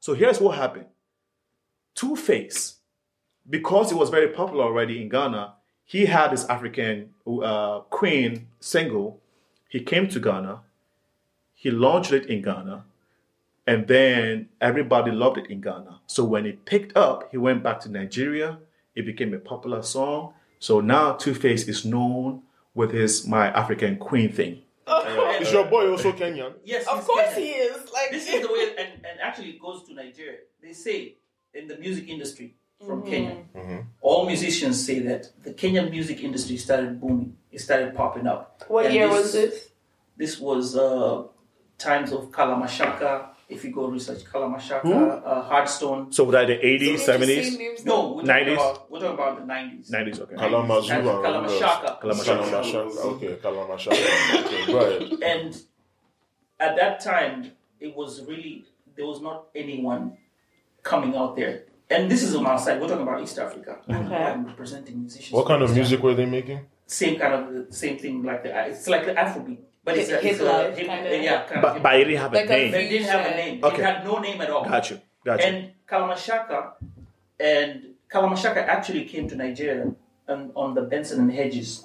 So here's what happened. Two Face, because it was very popular already in Ghana, he had this African uh, Queen single. He came to Ghana, he launched it in Ghana, and then everybody loved it in Ghana. So when it picked up, he went back to Nigeria. It became a popular song. So now Two Face is known with his My African Queen thing. Is your boy also Kenyan? Yes, Of he's course Kenyan. he is. Like This is the way, and, and actually it goes to Nigeria. They say in the music industry from Kenya, all musicians say that the Kenyan music industry started booming. It started popping up. What And year was this? This was uh, times of Kalamashaka. If you go research Kalamashaka, Who? uh, Hardstone. So that the 80s, Interesting 70s, names. No, we're talking, 90s? about, we're talking about the 90s. 90s, okay. Kalamazu and Kalamashaka. Kalamashaka. Okay, mm-hmm. Kalamashaka. Okay, right. And at that time, it was really there was not anyone coming out there. And this is on our side. We're talking about East Africa. Okay. I'm representing musicians. What kind of East music were they making? Same kind of the same thing like the it's like the Afrobeat, but it's a, Hip- it's a hip-life hip, kinda. yeah, kind But, of. but it didn't have a Like a name. they didn't have a name. Okay. It had no name at all. Got you. Got you. And Kalamashaka, and Kalamashaka actually came to Nigeria on, on the Benson and Hedges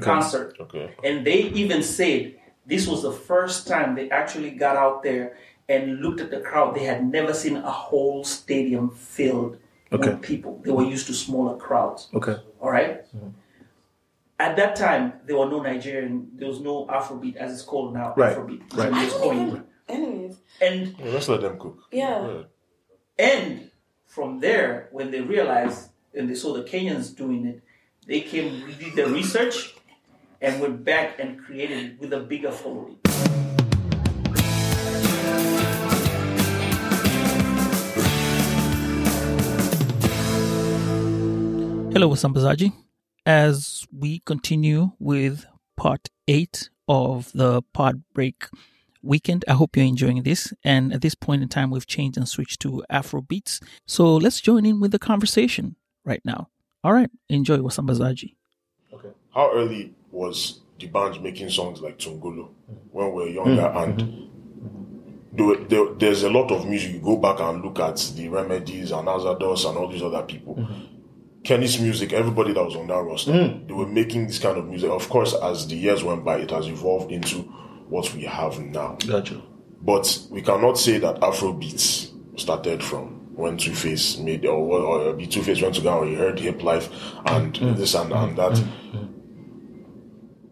concert. Okay. And they even said this was the first time they actually got out there and looked at the crowd. They had never seen a whole stadium filled Okay. with people. They were used to smaller crowds. Okay. All right? Mm-hmm. At that time, there were no Nigerian, there was no Afrobeat as it's called now. Right, Afrobeat. right. It was don't even. Anyways, And Yeah, let's let them cook. yeah. Right. And from there, when they realized and they saw the Kenyans doing it, they came, did the research, and went back and created it with a bigger following. Hello, Wasambazaji. As we continue with part eight of the pod break weekend, I hope you're enjoying this. And at this point in time, we've changed and switched to Afro beats. So let's join in with the conversation right now. All right, enjoy Wasambazaji. Okay. How early was the band making songs like Tungulu when we were younger? Mm-hmm. And there, were- there, there's a lot of music. You go back and look at the Remedies and Azados and all these other people. Mm-hmm. Kenny's music, everybody that was on that roster, mm. they were making this kind of music. Of course, as the years went by, it has evolved into what we have now. Got you. But we cannot say that Afro beats started from when Two Face made or, or, or Two Face went to Ghana. Or he heard hip life and mm. Mm. this and, and that.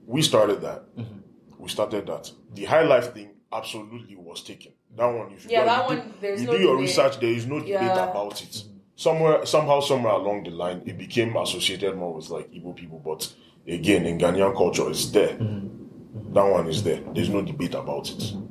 We started that. Mm-hmm. We started that. The high life thing absolutely was taken. That one, if you, Yeah, go- that you one, do, there's you no do your debate. research, there is no debate Yeah. about it. Somewhere, somehow, somewhere along the line, it became associated more with like Igbo people. But again, in Ghanaian culture, it's there. Mm-hmm. Mm-hmm. That one is there. There's no debate about it. Mm-hmm.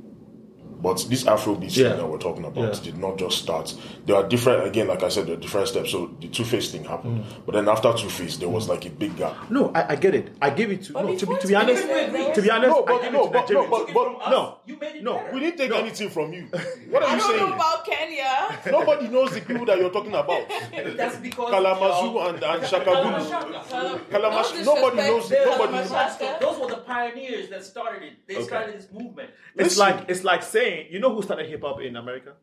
But this Afrobeat Yeah. thing that we're talking about Yeah. did not just start. There are different, again, like I said, there are different steps. So the Two Face thing happened, but then after Two Face, there was like a big gap. No, I, I get it. I give it to But no, to be to be honest. To be honest, No, but- I give no, it to but- no, Nigerians. but- but- no, You made it no. better. We didn't take No. anything from you. What are I you don't know saying? About Kenya. Nobody knows the people that you're talking about. That's because Kalamazu and, and Shakagulu. Kalamashaka. Kalamash- nobody knows. disrespect, Nobody Kalamashaka. knows. Those were the pioneers that started it. They started this movement. It's Listen. like it's like saying, you know who started hip hop in America?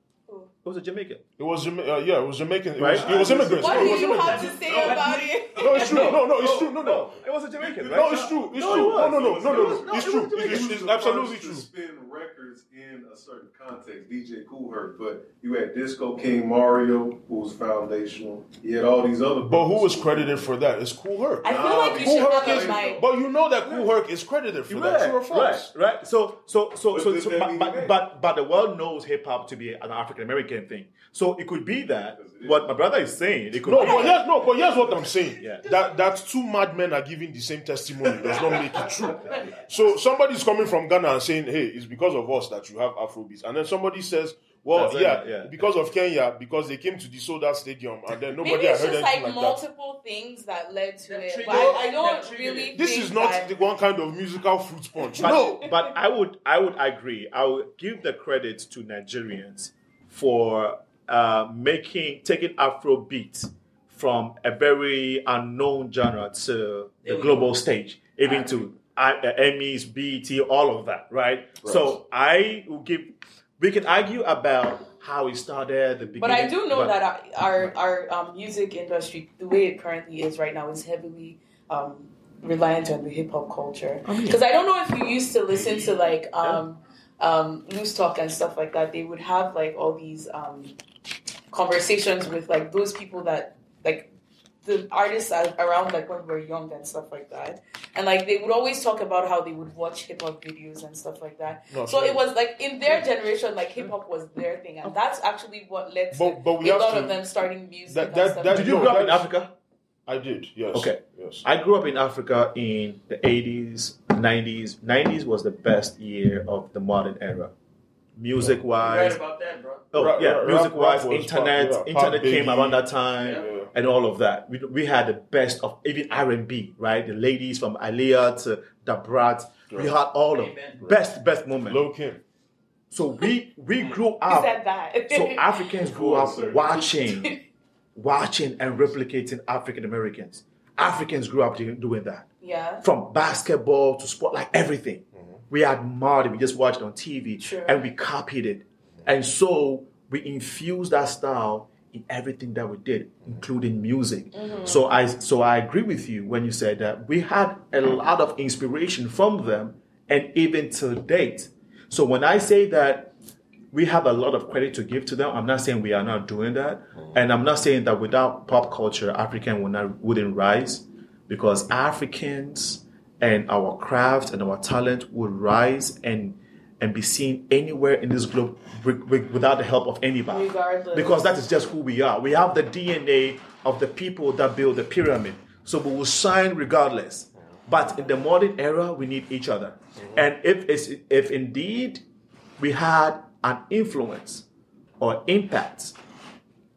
It was a Jamaican. It was Jama- uh, yeah, it was Jamaican. It Right? was, it was immigrants. What No, do was you have to say about it? No, it's true. No, no, it's true. No, no. It was a Jamaican, right? No, it's true. It's No, true. it. No, no, no, no, no, no. It's true. was Jamaican. It's, it's absolutely to true. spin records in a certain context. DJ Kool Herc, but you had Disco King Mario, who was foundational. You had all these other. But who was credited for that? It's Kool Herc. I feel like you Cool should Herc have is, a but you know that Kool Herc is credited for that. Right, True or false? right, right. So, so, so, so, so but, mean but, it but, but the world knows hip hop to be an African American thing. So it could be that what my brother is saying. It could No, be but yes, no, but here's what I'm saying. Yeah. That that two madmen are giving the same testimony does not make it true. So somebody's coming from Ghana and saying, "Hey, it's because of us that you have Afrobeats," and then somebody says, Well, Tanzania, yeah, yeah. because of Kenya, because they came to the sold out stadium and then nobody Maybe had it's heard just anything like like, that. multiple things that led to That it. triggered But I, I don't That really. This think is not that- the one kind of musical fruit punch. But, no, but I would I would agree. I would give the credit to Nigerians for uh, making taking Afrobeat from a very unknown genre to the global stage, even to uh, Emmys, BET, all of that, right? So I will give. We can argue about how it started, the beginning. But I do know but- that our our, our um, music industry, the way it currently is right now, is heavily um, reliant on the hip hop culture. Because I don't know if you used to listen to like um, um, loose talk and stuff like that. They would have like all these um, conversations with like those people that like the artists around like when we were young and stuff like that. And like they would always talk about how they would watch hip hop videos and stuff like that. No, so sorry. it was like in their generation, like hip hop was their thing, and that's actually what led to But- but we a lot to- of them starting music. that- and that- stuff that- Did you No, grow up in Africa? I did. Yes. Okay. Yes. I grew up in Africa in the 80s, 90s. 90s was the best year of the modern era. Music You're right wise, about that, bro. oh Rap- yeah, rap- music wise, internet, pop- yeah, internet Pop came around that time, Yeah. and all of that. We, we had the best of even R and B, right? The ladies from Aaliyah to Da Brat, we Right. had all of Amen. best best moment. Lil Kim. So we we grew up. said that. So Africans grew up watching, watching and replicating African Americans. Africans grew up doing doing that yeah. from basketball to sport, like everything. Mm-hmm. We admired it. We just watched it on TV Sure. and we copied it. Mm-hmm. And so we infused that style in everything that we did, mm-hmm. including music. So I so I agree with you when you said that we had a lot of inspiration from them and even to date. So when I say that we have a lot of credit to give to them. I'm not saying we are not doing that, and I'm not saying that without pop culture, African would not wouldn't rise, because Africans and our craft and our talent would rise and and be seen anywhere in this globe wi- wi- without the help of anybody. Regardless. Because that is just who we are. We have the DNA of the people that build the pyramid, so we will shine regardless. But in the modern era, we need each other. Mm-hmm. And if if indeed we had an influence or impact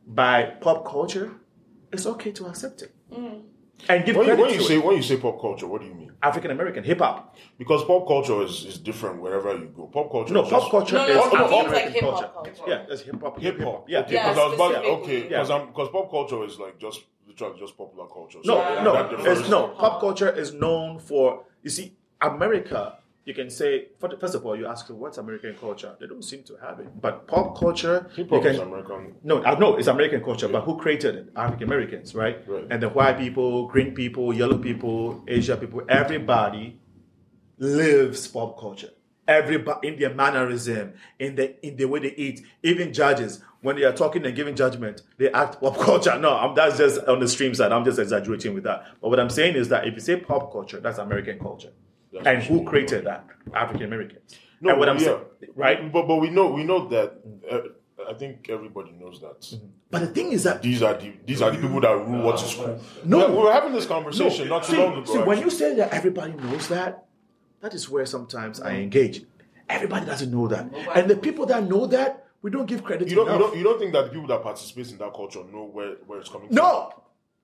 by pop culture, it's okay to accept it mm. And give When you, credit when you to say it. when you say pop culture, what do you mean? African American hip hop. Because pop culture is, is different wherever you go. Pop culture. No, is pop just- culture No, no, is no, it African means like American hip culture. hop culture. Yeah, that's hip hop. Hip hop. Yeah. Okay, Yeah, because I was about okay, Yeah. because I'm because pop culture is like just literally just popular culture. No, So Yeah. no, it's no. Pop culture is known for. You see, America. You can say first of all, you ask what's American culture. They don't seem to have it. But pop culture, Hip you hop is. American. No, uh, I know it's American culture, but who created it? African Americans, right? Right. And the white people, green people, yellow people, Asia people, everybody lives pop culture. Everybody in their mannerism, in the in the way they eat, even judges when they are talking and giving judgment, they act pop culture. No, I'm, that's just on the stream side. I'm just exaggerating with that. But what I'm saying is that if you say pop culture, that's American culture, That's and who created that? African Americans. No, and what I'm yeah. saying, right? But but we know we know that. Uh, I think everybody knows that. But the thing is that These are the these are the people that rule what is cool. No. we were having this conversation not too see, long ago. see, when you say that everybody knows that, that is where sometimes I engage. Everybody doesn't know that, and the people that know that, we don't give credit you don't, you don't you don't think that the people that participate in that culture know where, where it's coming from?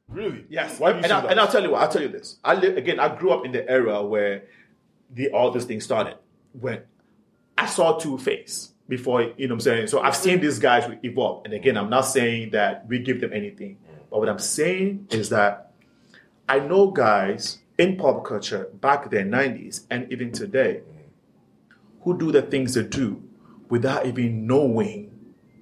Really. yes, Why do you and, I, and I'll tell you what. I'll tell you this. I li- again, I grew up in the era where the all this thing started. When I saw Two Face before, you know what I'm saying. So I've seen these guys evolve, and again, I'm not saying that we give them anything, but what I'm saying is that I know guys in pop culture back then, 90s, and even today, who do the things they do without even knowing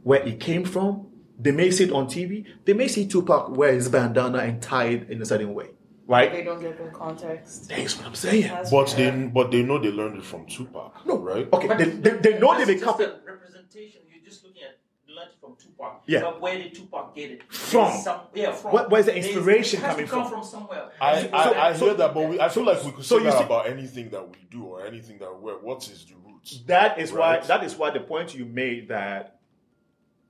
where it came from. They may see it on TV. They may see Tupac wear his bandana and tie it in a certain way, right? They don't get the context. That's what I'm saying. That's But fair. they but they know they learned it from Tupac. No, right? Okay, they, they, they know they That's be just a representation. You're just looking at learned from Tupac. Yeah. But where did Tupac get it? From. Some, yeah, from. Where- where's the inspiration it has coming to come from? from somewhere. I, And I, so- I so- hear that, but we, I feel like we could so say you that see- about anything that we do or anything that we're, What is the roots? That is why. That is why the point you made that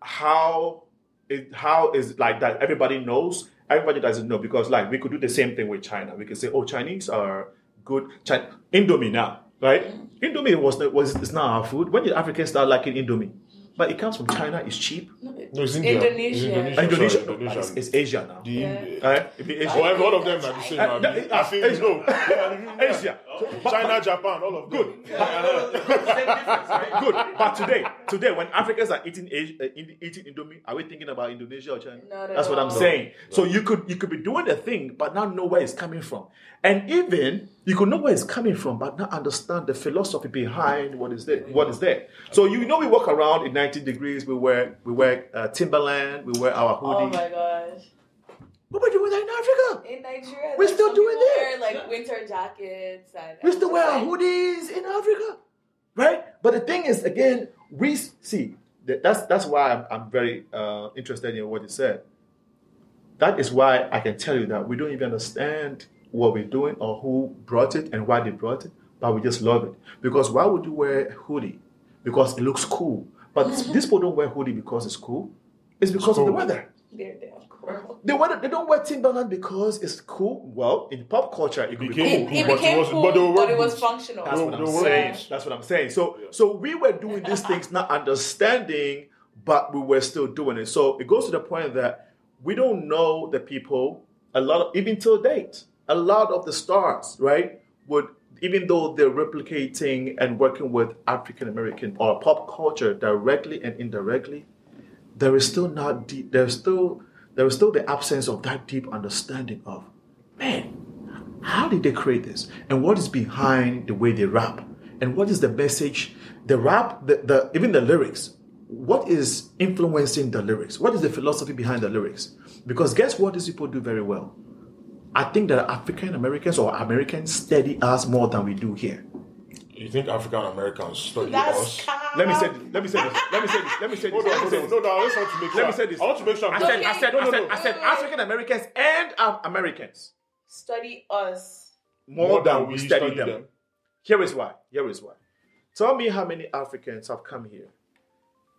how it how is like that everybody knows. Everybody doesn't know because like we could do the same thing with China. We could say, oh, Chinese are good. China, Indomie now, right? Indomie was was it's not our food. When did Africans start liking Indomie? but it comes from China. It's cheap. No, it's India. Indonesia. It's Indonesia. Indonesia, Sorry, Indonesia. it's, it's Asia now. The- Yeah. Right? Asia. Oh, every- all of them are the same. Uh, I that- mean, uh, I think Asia. no. Asia. China, Japan, all of them. Good. Good. But today, today, when Africans are eating Asia, uh, eating eating Indomie, are we thinking about Indonesia or China? Not That's what I'm all. saying. So you could you could be doing the thing, but not know where it's coming from, and even you could know where it's coming from, but not understand the philosophy behind what is there. What is there? So you know, we walk around in 90 degrees. We wear we wear uh, Timberland. We wear our Oh hoodie. my gosh. What we're doing that in Africa? In Nigeria, We're still doing people it. Wear, like winter jackets and We still and wear like, hoodies in Africa, right? But the thing is, again, we see that that's that's why I'm, I'm very uh, interested in what you said. That is why I can tell you that we don't even understand what we're doing or who brought it and why they brought it, but we just love it. Because why would you wear a hoodie? Because it looks cool. But these people don't wear hoodie because it's cool. It's because of the weather. They're damn cool. They, wear, they don't wear Timberland because it's cool. Well, in pop culture, it could be Became cool. It, it But it was- cool, but they were but it was functional. That's what I'm no worries. saying. That's what I'm saying. So, so we were doing these things, not understanding, but we were still doing it. So it goes to the point that we don't know the people. A lot, of, even till date, a lot of the stars, right, would even though they're replicating and working with African American or pop culture directly and indirectly, there is still not deep. There's still there is still the absence of that deep understanding of, man, how did they create this? And what is behind the way they rap? And what is the message? The rap the, the even the lyrics what is influencing the lyrics? What is the philosophy behind the lyrics? Because guess what these people do very well? I think that african americans or americans study us more than we do here You think African Americans study That's us? calm. let me say this let me say this let me say this let me say this Hold on, let hold on. No, no, I just want to make sure. let me say this I want to make sure. I'm i said i said No, i no, said no. i said african americans and um, americans Study us. more, than, we study, them. Here is why. Here is why. Tell me how many Africans have come here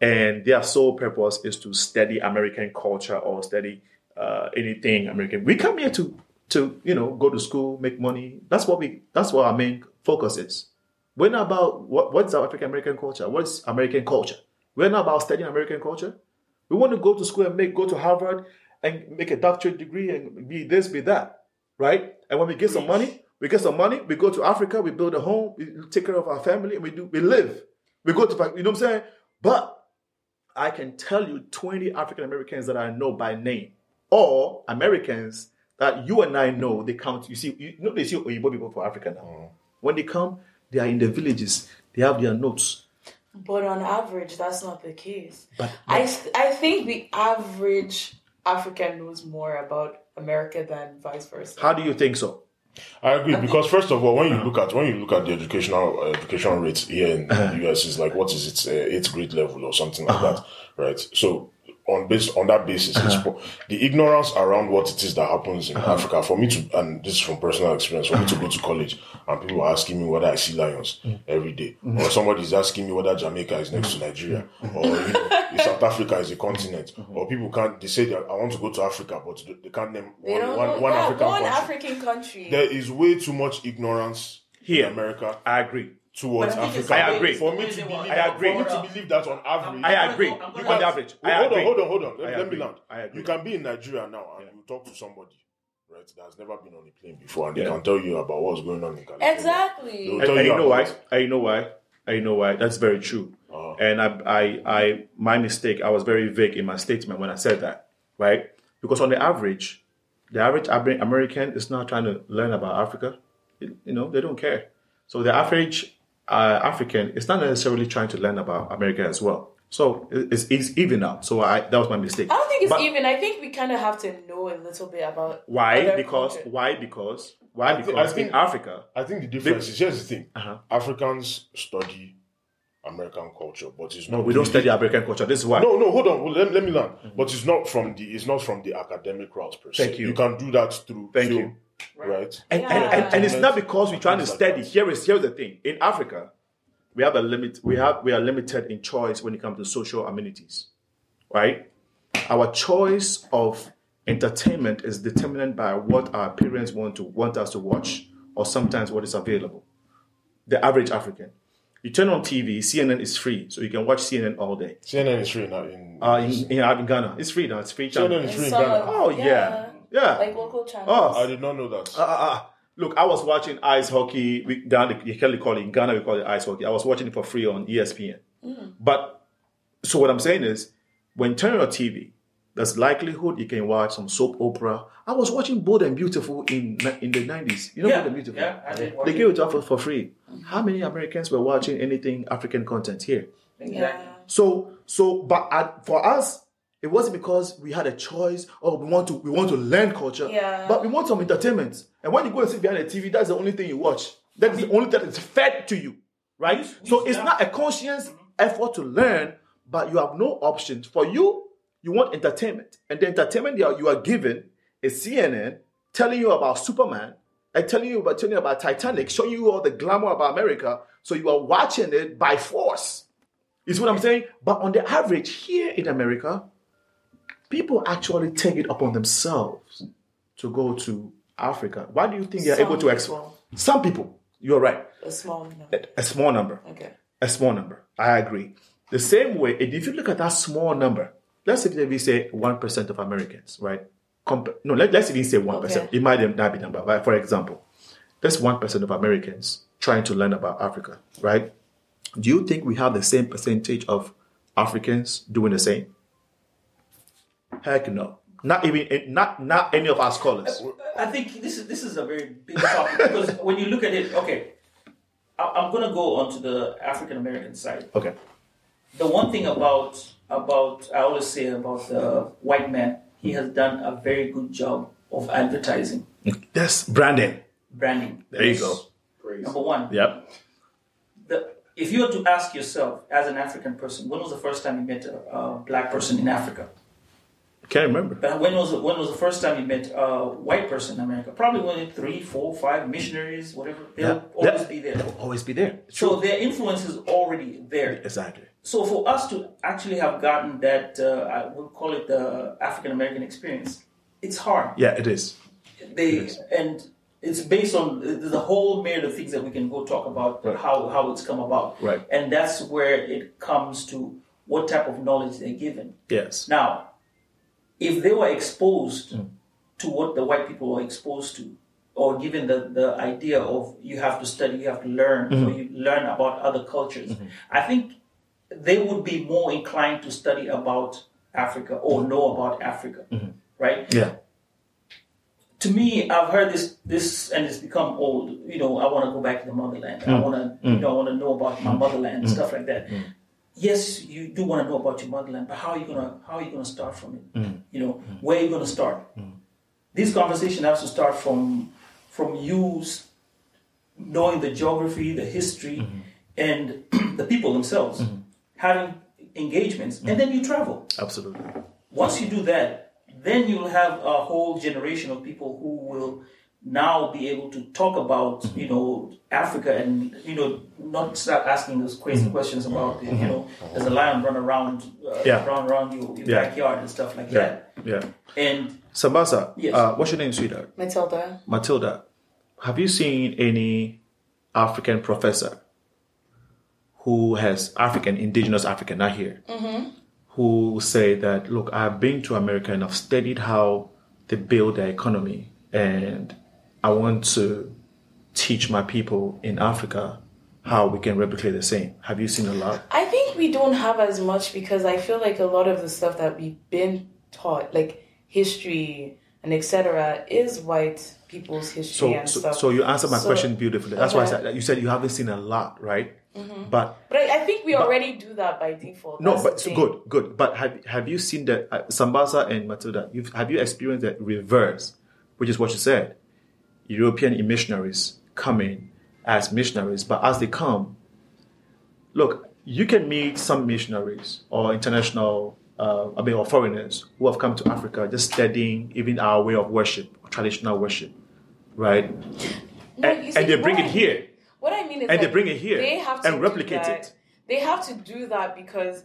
and their sole purpose is to study American culture or study uh, anything American. We come here to to you know go to school, make money. That's what we. That's what our main focus is. We're not about what what's our African American culture. What's American culture? We're not about studying American culture. We want to go to school and make go to Harvard and make a doctorate degree and be this, be that, right? And when we get some money, we get some money. We go to Africa, we build a home, we take care of our family, and we do we live. We go to you know what I'm saying. But I can tell you 20 African Americans that I know by name, or Americans that you and I know. They count. You see, you know they see Oyibo people for Africa now. Mm. When they come, they are in the villages. They have their notes. But on average, that's not the case. But I, I think the average African knows more about America than vice versa. how do you think so? I agree because first of all, when you look at when you look at the educational uh, education rates here in the US, is like what is it, uh, eighth grade level or something like that, right? So on based on that basis, it's uh-huh. po- the ignorance around what it is that happens in uh-huh. Africa. For me to, and this is from personal experience, for me to go to college and people are asking me whether I see lions mm. every day, mm. or somebody's asking me whether Jamaica is next to Nigeria, mm. or you know, South Africa is a continent, mm-hmm. or people can't. They say that I want to go to Africa, but they- they can't name They one, don't one, know. one yeah, African one country African country. there is way too much ignorance Here. in America I agree. Towards But I think it's Africa. I agree. For me to believe, I agree. For me to believe that on average, I agree. I'm gonna- On average, I hold agree. on, hold on, hold on. Let, let me agree. land. You can be in Nigeria now and you talk to somebody, right, that's never been on a plane before, and they can tell you about what's going on in California. exactly. They'll tell and you you know why? I know why? And you know why? That's very true. Uh, And I, I, I, my mistake. I was very vague in my statement when I said that, right? Because on the average, the average American is not trying to learn about Africa. You know, they don't care. So the average uh, African is not necessarily trying to learn about America as well. So it's, it's even out. So I, that was my mistake. I don't think it's But even. I think we kind of have to know a little bit about Why? Because cultures. why? Because why? thi- I Because think- in Africa, I think the difference is here's the thing: Uh-huh. Africans study American culture, but it's not. no, we don't study American culture. This is why. No, no, hold on. Well, let, let me learn. But it's not from the it's not from the academic route per se. Thank you. You can do that through Thank film, you. Right? And, Yeah. and, and, and it's not because we're trying to Things study. Here is here's the thing. In Africa, we have a limit. We have we are limited in choice when it comes to social amenities, right? Our choice of entertainment is determined by what our parents want to want us to watch, or sometimes what is available. The average African, You turn on TV, CNN is free, so you can watch CNN all day. CNN is free now in. Uh, in, in, in Ghana, it's free now. It's free channel. CNN is free in Ghana. Oh yeah, yeah. Like local channels. Oh. I did not know that. Uh, uh, uh, look, I was watching ice hockey. We, down the, you can call it in Ghana. We call it ice hockey. I was watching it for free on ESPN. But so what I'm saying is, when you turn on your TV, there's likelihood you can watch some soap opera. I was watching Bold and Beautiful in in the 90s. You know Yeah, Bold and Beautiful. yeah, I did They gave it to us for free. How many Americans were watching anything African content here? Exactly. So so but uh, for us, it wasn't because we had a choice or we want to we want to learn culture. Yeah. But we want some entertainment. And when you go and sit behind the TV, that's the only thing you watch. That's the only thing that's fed to you. Right? So it's not a conscious effort to learn, but you have no options. For you, you want entertainment. And the entertainment you are, you are given is CNN telling you about Superman and telling you about telling you about Titanic, showing you all the glamour about America. So you are watching it by force. Is what I'm saying? But on the average, here in America, people actually take it upon themselves to go to Africa. Why do you think they're able to ex- people. Some people, you're right. A small number. A, a small number. Okay. A small number. I agree. The same way, if you look at that small number, let's say we say 1% of Americans, right? Compa- no, let, let's even say 1%. Okay. It might not be number, but for example, that's 1% of Americans trying to learn about Africa, right? Do you think we have the same percentage of Africans doing the same? Heck no. Not even eh, not not any of our scholars. I think this is this is a very big topic because when you look at it, okay, I- I'm gonna go onto the African American side. Okay. The one thing about about I always say about the white man, he has done a very good job of advertising, Yes, branding. branding. There you go. Crazy. Number one, Yep. the, if you were to ask yourself as an African person, when was the first time you met a, a black person in Africa? Can't remember. But when was when was the first time you met a white person in America? Probably when three, four, five missionaries, whatever. They'll Yeah. always Yeah. be there. They'll always be there. So their influence is already there. Exactly. So for us to actually have gotten that, uh, I would call it the African American experience. It's hard. Yeah, it is. They and it's based on the whole myriad of things that we can go talk about Right. how how it's come about. Right. And that's where it comes to what type of knowledge they're given. Yes. Now, if they were exposed mm. to what the white people were exposed to, or given the, the idea of you have to study, you have to learn, or mm-hmm. you learn about other cultures, mm-hmm. I think they would be more inclined to study about Africa or mm-hmm. know about Africa, right? Yeah. To me, I've heard this this and it's become old. You know, I want to go back to the motherland. I mm. want to, you mm. know, I want to know about my motherland and stuff like that. Yes, you do want to know about your motherland, but how are you gonna how are you gonna start from it? Mm. You know, where are you gonna start? Mm. This conversation has to start from from you knowing the geography, the history, mm-hmm. and the people themselves, mm-hmm. having engagements, and then you travel. Absolutely. Once you do that, then you'll have a whole generation of people who will now be able to talk about, you know, Africa and, you know, not start asking those crazy questions about, you know, does a lion run around, uh, Yeah. run around your, your Yeah. backyard and stuff like Yeah. that. Yeah. And Sambaza, Yes. uh, what's your name, sweetheart? Matilda. Matilda, have you seen any African professor who has African, indigenous African, not here, who say that, look, I've been to America and I've studied how they build their economy and I want to teach my people in Africa how we can replicate the same. Have you seen a lot? I think we don't have as much because I feel like a lot of the stuff that we've been taught, like history and etc., is white people's history So, and so, stuff. so you answered my So- question beautifully. That's why I said you said you haven't seen a lot, right? But But I, I think we already do that by default. No, That's but thing. good, good. But have have you seen that uh, Sambaza and Matilda? You've, have you experienced that reverse, which is what you said? European missionaries coming as missionaries, but as they come, look, you can meet some missionaries or international, uh, I mean, or foreigners who have come to Africa just studying even our way of worship, traditional worship, right? No, and, see, and they bring it I- here. What I mean is, And they bring it here they have to and replicate it. They have to do that because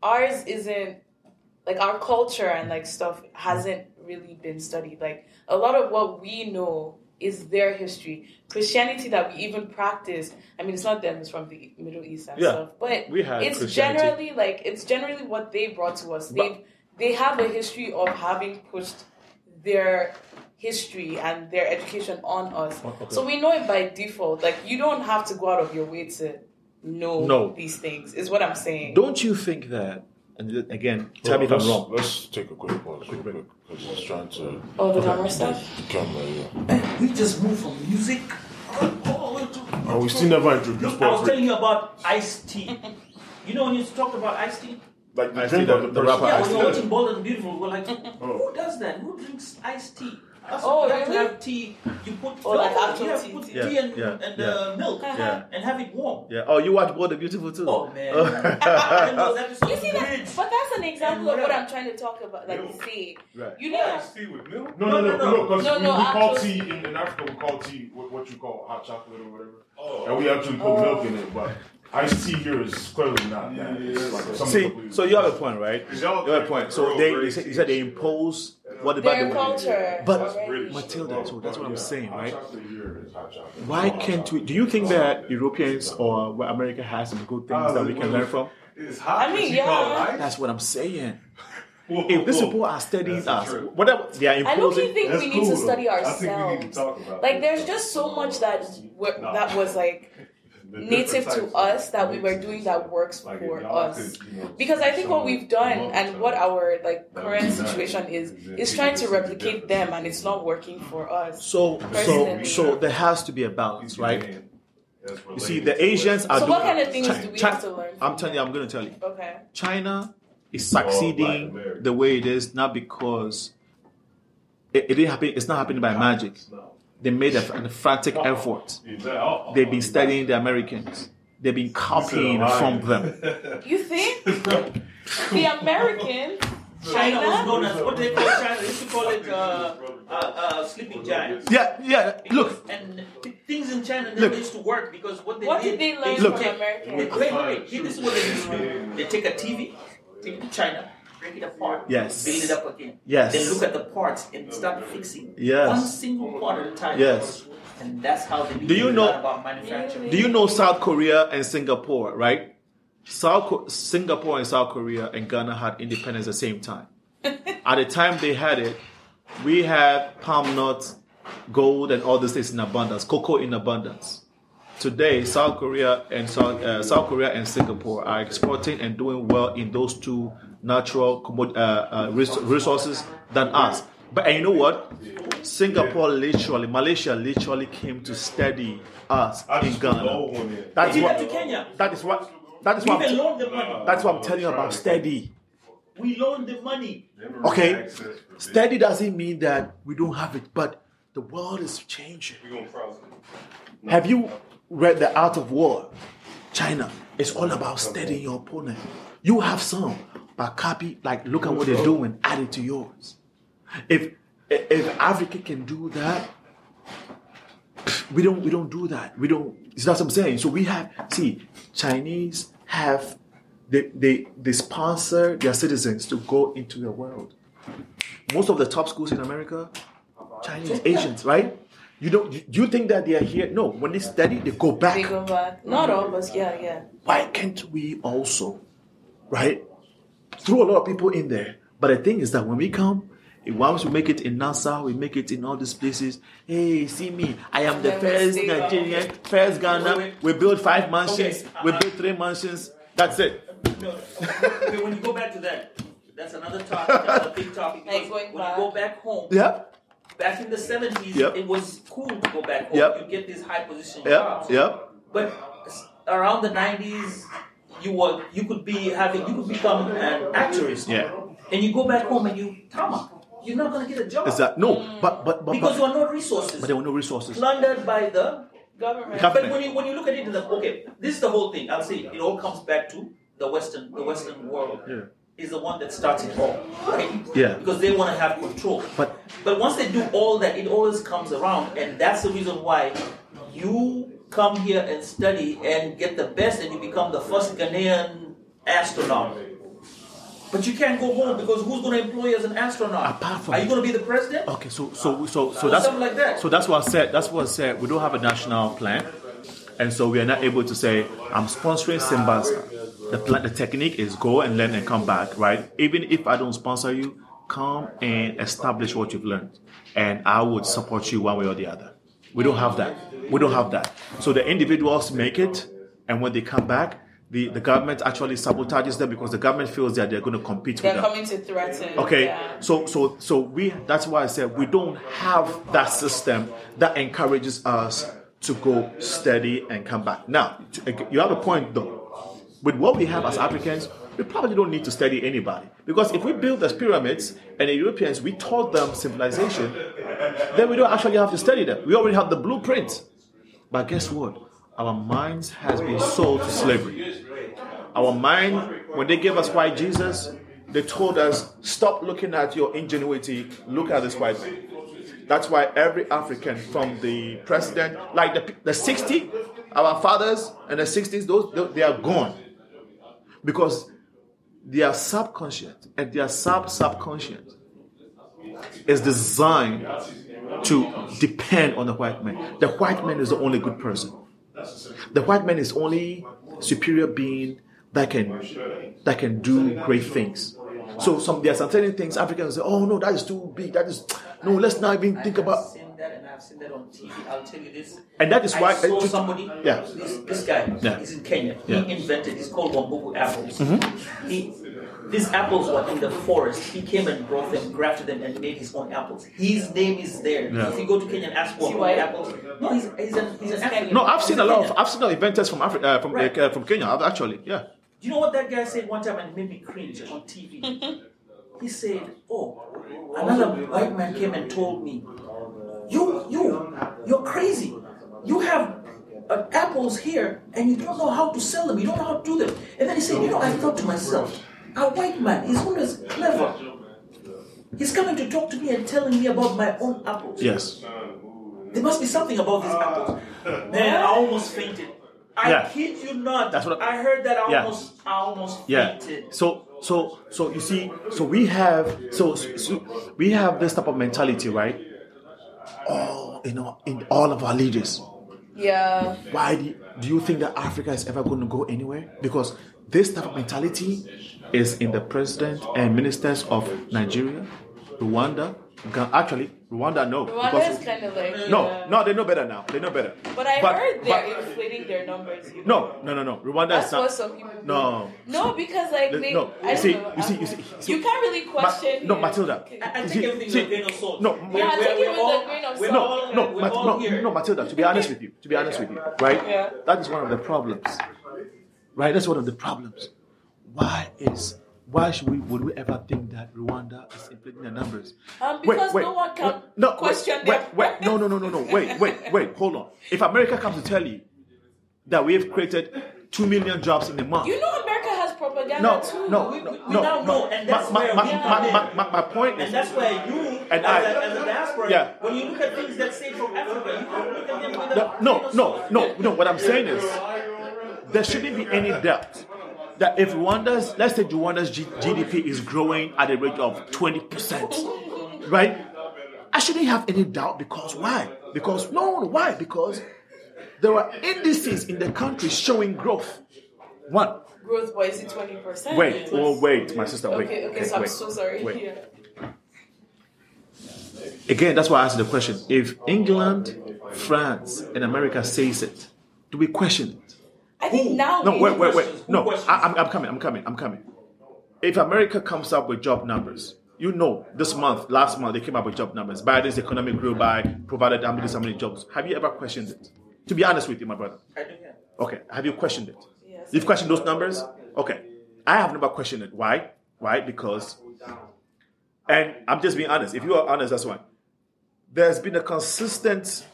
ours isn't like our culture and like stuff hasn't really been studied. Like a lot of what we know is their history. Christianity that we even practice, I mean, it's not them; it's from the Middle East and Yeah. stuff. But We had it's generally like it's generally what they brought to us. They they have a history of having pushed their history and their education on us. Oh, So we know it by default. Like you don't have to go out of your way to know No. these things. Is what I'm saying. Don't you think that? And again, tell me if I'm wrong. Let's take a quick pause real quick because he's trying to uh, Oh, the camera stuff. the camera. Yeah. Man, we just moved from music all the way to. And we still never introduced Look, I was Paul telling you about iced tea. You know when you talked about iced tea? Like the I drink see of the- the, the person. rapper Yeah, Iced when we tea. were watching Bold and Beautiful, we're like, oh. who does that? Who drinks iced tea? That's Oh, you have to really? have tea. You put Oh, like actual you tea, to put tea. tea Yeah, and, yeah, and yeah. Uh, milk Yeah. and have it warm. Yeah. Oh, you watch Bold and Beautiful too? Oh man! And those episodes You see that? But that's an example of what. I'm trying to talk about. Like say, Right. you know, Iced tea with milk? No, no, no, no, because No, we, no, we call tea in, in Africa. We call tea what, what you call hot chocolate or whatever, Oh. and we actually put Oh. milk in it. But iced tea here is clearly not that. Yeah, It's yeah, like yeah. See, so you have a point, right? Y'all You have a point. So they, they said, you said they impose what about their the culture. But- already. British. Matilda, so that's what I'm saying, right? chocolate here is hot chocolate. Why can't we? Do you think that Europeans or what America has some good things that we can learn from? It's hot. I mean, you call it yeah. That's what I'm saying. Whoa, If these whoa. people are studying us, true. whatever they are I don't imposing, think That's we need cool, to though. study I think we need to ourselves. talk about Like that. there's just so much that were, No. that was like The native to us that we were doing that works Like, for us. could, you know, Because I think what we've done and what our like current would be nice. situation is is trying to replicate them and it's not working for us. so so Personally. so there has to be a balance, right? You see, the Asians are So doing. what kind of things Chi- do we have to learn? I'm telling you. I'm going to tell you. Okay. China is succeeding the way it is not because it, it didn't happen. It's not happening by magic. No. They made a, a frantic effort. Oh, They've oh, been studying the Americans. They've been copying from them. You think the Americans, China was known as what they call China. They used to call it uh, uh, uh, sleeping giants. Yeah, yeah. Look, and things in China never Look. used to work because what they What did, did they learn used to Look. from take- Americans? Wait, wait, wait. This is what they used to do. They take a TV, take it to China, break it apart, Yes. build it up again. Yes. Then look at the parts and start fixing Yes. one single part at a time. Yes. And that's how they Do you know- about manufacturing. do you know South Korea and Singapore, right? South Singapore and South Korea and Ghana had independence at the same time. at the time they had it, we had palm nuts, gold, and all these things in abundance, cocoa in abundance. Today, South Korea and South, uh, South Korea and Singapore are exporting and doing well in those two natural uh, uh, resources than us. But and you know what? Singapore literally, Malaysia literally came to study us in just put the Ghana. old one. That's what. that to Kenya. That is what. That is what. even I'm, loaned the money. that's what I'm telling you about steady. We loaned the money. Okay, access for this. steady doesn't mean that we don't have it, but the world is changing. We gonna cross it. Have you read The Art of War? China. It's all about steadying your opponent. You have some, but copy, like, look at what they're doing, add it to yours. If if Africa can do that, we don't we don't do that. We don't. That's what I'm saying. So we have see Chinese have they they they sponsor their citizens to go into the world. Most of the top schools in America, Chinese Asians, right? You don't you, you think that they are here? No, when they study, they go back. They go back. Not all of us, yeah, yeah. Why can't we also, right? Throw a lot of people in there. But the thing is that when we come, once we make it in NASA, we make it in all these places. Hey, see me, I am the first. Nigerian, first Ghana. Wait, wait. We built five mansions, Okay, we built three mansions. That's it. No, okay, when you go back to that, that's another topic, another big topic. Like Because when back. you go back home, Yep, back in the 70s, Yep. it was cool to go back home. Yep. You get these high position yep, jobs. yep. But around the 90s, you were you could be having you could become an actress. Yeah. And you go back home and you tama, you're not gonna get a job. Is that no? But but but because but, there are no resources. but there were no resources. plundered by the Government. Gov- but when you when you look at it in the okay, this is the whole thing. I'll say it all comes back to the Western the Western world Yeah. is the one that starts it all, right? Yeah. Because they want to have control. But But once they do all that, it always comes around, and that's the reason why you come here and study and get the best, and you become the first Ghanaian astronaut. But you can't go home because who's going to employ you as an astronaut? Apart from- Are you going to be the president? Okay, so so so so Or that's something like that. So that's what I said. That's what I said. We don't have a national plan, and so we are not able to say I'm sponsoring Sambaza. The plan, the technique is go and learn and come back, right? Even if I don't sponsor you, come and establish what you've learned, and I would support you one way or the other. We don't have that. We don't have that. So the individuals make it, and when they come back, the, the government actually sabotages them because the government feels that they're going to compete They're with them. They're coming to threaten. Okay, Yeah. so so so we that's why I said we don't have that system that encourages us to go steady and come back. Now, to- you have a point though. With what we have as Africans, we probably don't need to study anybody because if we build the pyramids and the Europeans we taught them civilization, then we don't actually have to study them. We already have the blueprint. But guess what? Our minds has been sold to slavery. Our mind, when they gave us white Jesus, they told us, stop looking at your ingenuity, look at this white man. That's why every African, from the president, like the, the 60, our fathers and the 60s, those they are gone. Because their subconscious and their sub subconscious is designed to depend on the white man. The white man is the only good person. The white man is only superior being that can that can do great things. So some there are certain things Africans say, oh no, that is too big. That is no, let's not even think about I've seen that on TV. I'll tell you this. And that is why- I saw just- somebody. yeah. This, this guy. Yeah. He's in Kenya. Yeah. Mm-hmm. He invented. It's called Wambugu apples. He, these apples were in the forest. He came and brought them, grafted them, and made his own apples. His name is there. Yeah. If you go to Kenya and ask for he white? apples, no, he's, he's an he's an African. No, I've He's seen a lot of Kenyan. I've seen a lot of inventors from Africa uh, from Right. uh, from Kenya. Actually, yeah. Do you know what that guy said one time and made me cringe on TV? he said, Oh, another white man came and told me, You, you, you're crazy. You have uh, apples here and you don't know how to sell them, you don't know how to do them. And then he said, You know, I thought to myself, a white man is always clever. He's coming to talk to me and telling me about my own apples. Yes. There must be something about these apples. Man, I almost fainted. I Yeah. kid you not. That's what I- I heard that. I Yeah. almost, I almost Yeah. fainted. So so so you see, so we have so, so we have this type of mentality, right? Oh, you know, in all of our leaders. Yeah. Why do you, do you think that Africa is ever going to go anywhere? Because this type of mentality is in the president and ministers of Nigeria, Rwanda, Ga- actually Rwanda no. Rwanda is kind of like. no, yeah. no, they know better now. They know better. But I But- heard they're but- inflating their numbers. You know? No, no, no, no. Rwanda That's is not. what some people. do. No. No, because like they. no, I you don't see- know. you see- I'm- you see- You can't really Ma- question. no. Matilda. I, I See- think everything's see- with a grain of salt. no, We're- Yeah, I we're- it we're with a all- grain of we're salt. all- No, we're Mat- all no, here. no, Matilda. To be honest with you, to be honest with you, right? Yeah. That is one of the problems. Right, that's one of the problems. Why is why should we would we ever think that Rwanda is inflating the numbers? Um, because no one can wait, no, question wait, them. wait, wait, no, no, no, no, no. Wait, wait, wait. Hold on. If America comes to tell you that we have created two million jobs in a month, You know, America has propaganda no, too. no, We- no, we- we no, now no. know, and that's my, where my, we my, my, my, my point is, And that's why you, And as, I- a, as a diaspora, Yeah. when you look at things that say from Africa, you can look at them with No, a no, grain no, no, no. What I'm saying is, there shouldn't be any doubt that if Rwanda's, let's say Rwanda's G- GDP is growing at a rate of 20%, right? I shouldn't have any doubt because why? Because, no, why? Because there are indices in the country showing growth. One, Growth why is it twenty percent. wait, oh, wait, my sister, wait. Okay, okay, so I'm so sorry. wait. Yeah. Again, that's why I asked the question. If England, France, and America says it, do we question it? I think now. No, wait, wait, wait. questions? No. I, I'm, I'm coming. I'm coming. I'm coming. If America comes up with job numbers, you know, this month, last month, they came up with job numbers. Biden's economy grew by provided how many, how many jobs. Have you ever questioned it? To be honest with you, my brother. I do, yeah. Okay, have you questioned it? Yes. You've questioned those numbers? Okay. I have never questioned it. Why? Why? Because, and I'm just being honest. If you are honest, that's why. There's been a consistent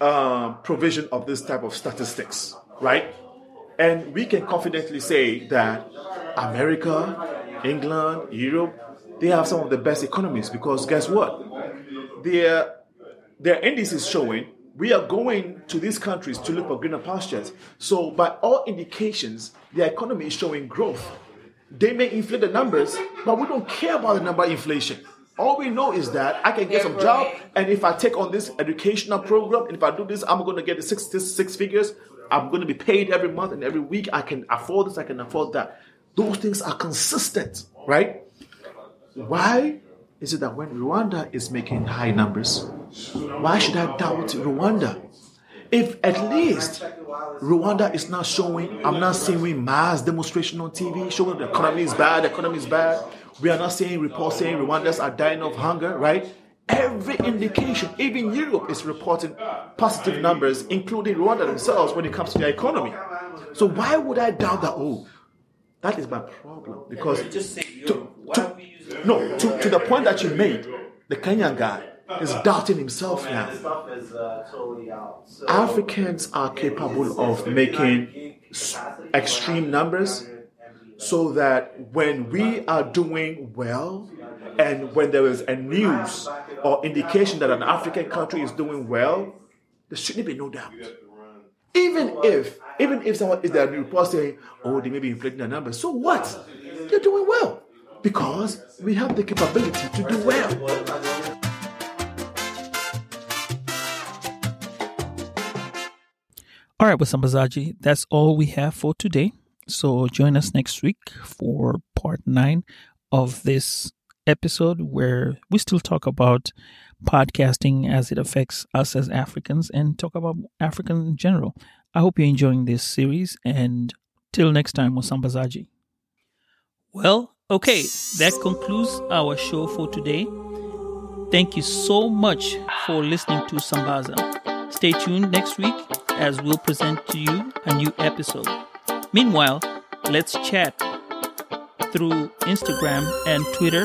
um, provision of this type of statistics, right? And we can confidently say that America, England, Europe, they have some of the best economies because guess what? Their their indices showing we are going to these countries to look for greener pastures. So, by all indications, their economy is showing growth. they may inflate the numbers, but we don't care about the number inflation. All we know is that I can get some job, and if I take on this educational program, and if I do this, I'm going to get the six, six, six figures. I'm going to be paid every month and every week. I can afford this, I can afford that. Those things are consistent, right? Why is it that when Rwanda is making high numbers, why should I doubt Rwanda? If at least Rwanda is not showing, I'm not seeing mass demonstration on TV showing the economy is bad, the economy is bad. We are not seeing reports saying Rwandans are dying of hunger, right? Every indication, even Europe is reporting positive numbers, including Rwanda themselves, when it comes to their economy. So why would I doubt that? Oh, that is my problem. Because Just say to, to- are we using no, to, to the point that you made, the Kenyan guy is doubting himself now. uh, totally out. So Africans are capable of making extreme numbers so that when we are doing well and when there is a news or indication that an African country is doing well, there shouldn't be no doubt. Even if, even if someone is there report saying, oh, they may be inflating the numbers, so what? They're doing well because we have the capability to do well. All right, Wasambazaji, that's all we have for today. So join us next week for part nine of this episode where we still talk about podcasting as it affects us as Africans and talk about Africans in general. I hope you're enjoying this series and till next time, Wasambazaji. Well, okay, that concludes our show for today. Thank you so much for listening to Sambaza. Stay tuned next week as we'll present to you a new episode. Meanwhile, let's chat through Instagram and Twitter